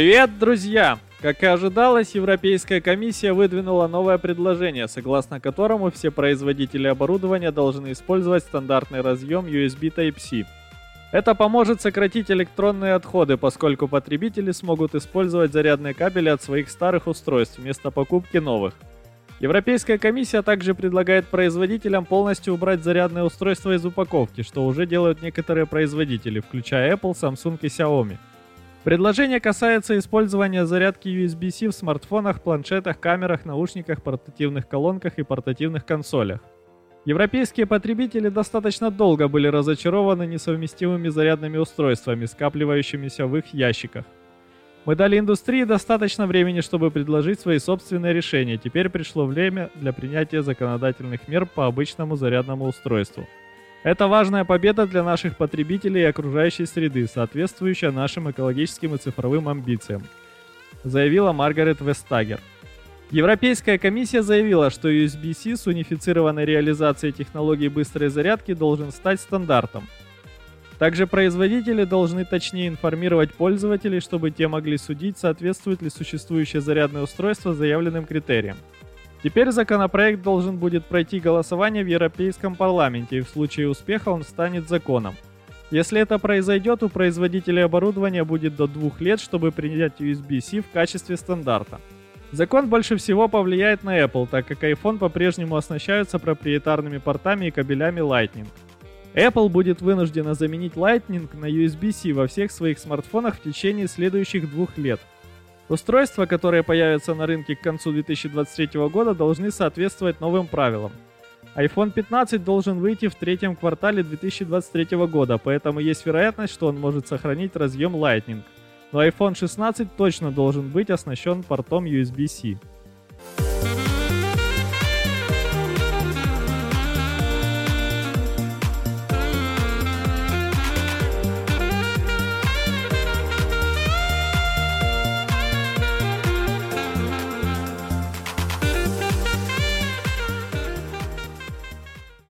Привет, друзья! Как и ожидалось, Европейская комиссия выдвинула новое предложение, согласно которому все производители оборудования должны использовать стандартный разъем USB Type-C. Это поможет сократить электронные отходы, поскольку потребители смогут использовать зарядные кабели от своих старых устройств вместо покупки новых. Европейская комиссия также предлагает производителям полностью убрать зарядные устройства из упаковки, что уже делают некоторые производители, включая Apple, Samsung и Xiaomi. Предложение касается использования зарядки USB-C в смартфонах, планшетах, камерах, наушниках, портативных колонках и портативных консолях. Европейские потребители достаточно долго были разочарованы несовместимыми зарядными устройствами, скапливающимися в их ящиках. Мы дали индустрии достаточно времени, чтобы предложить свои собственные решения. Теперь пришло время для принятия законодательных мер по обычному зарядному устройству – это важная победа для наших потребителей и окружающей среды, соответствующая нашим экологическим и цифровым амбициям, заявила Маргарет Вестагер. Европейская комиссия заявила, что USB-C с унифицированной реализацией технологии быстрой зарядки должен стать стандартом. Также производители должны точнее информировать пользователей, чтобы те могли судить, соответствует ли существующее зарядное устройство заявленным критериям. Теперь законопроект должен будет пройти голосование в Европейском парламенте, и в случае успеха он станет законом. Если это произойдет, у производителей оборудования будет до двух лет, чтобы принять USB-C в качестве стандарта. Закон больше всего повлияет на Apple, так как iPhone по-прежнему оснащаются проприетарными портами и кабелями Lightning. Apple будет вынуждена заменить Lightning на USB-C во всех своих смартфонах в течение следующих двух лет – Устройства, которые появятся на рынке к концу 2023 года, должны соответствовать новым правилам. iPhone 15 должен выйти в третьем квартале 2023 года, поэтому есть вероятность, что он может сохранить разъем Lightning. Но iPhone 16 точно должен быть оснащен портом USB-C.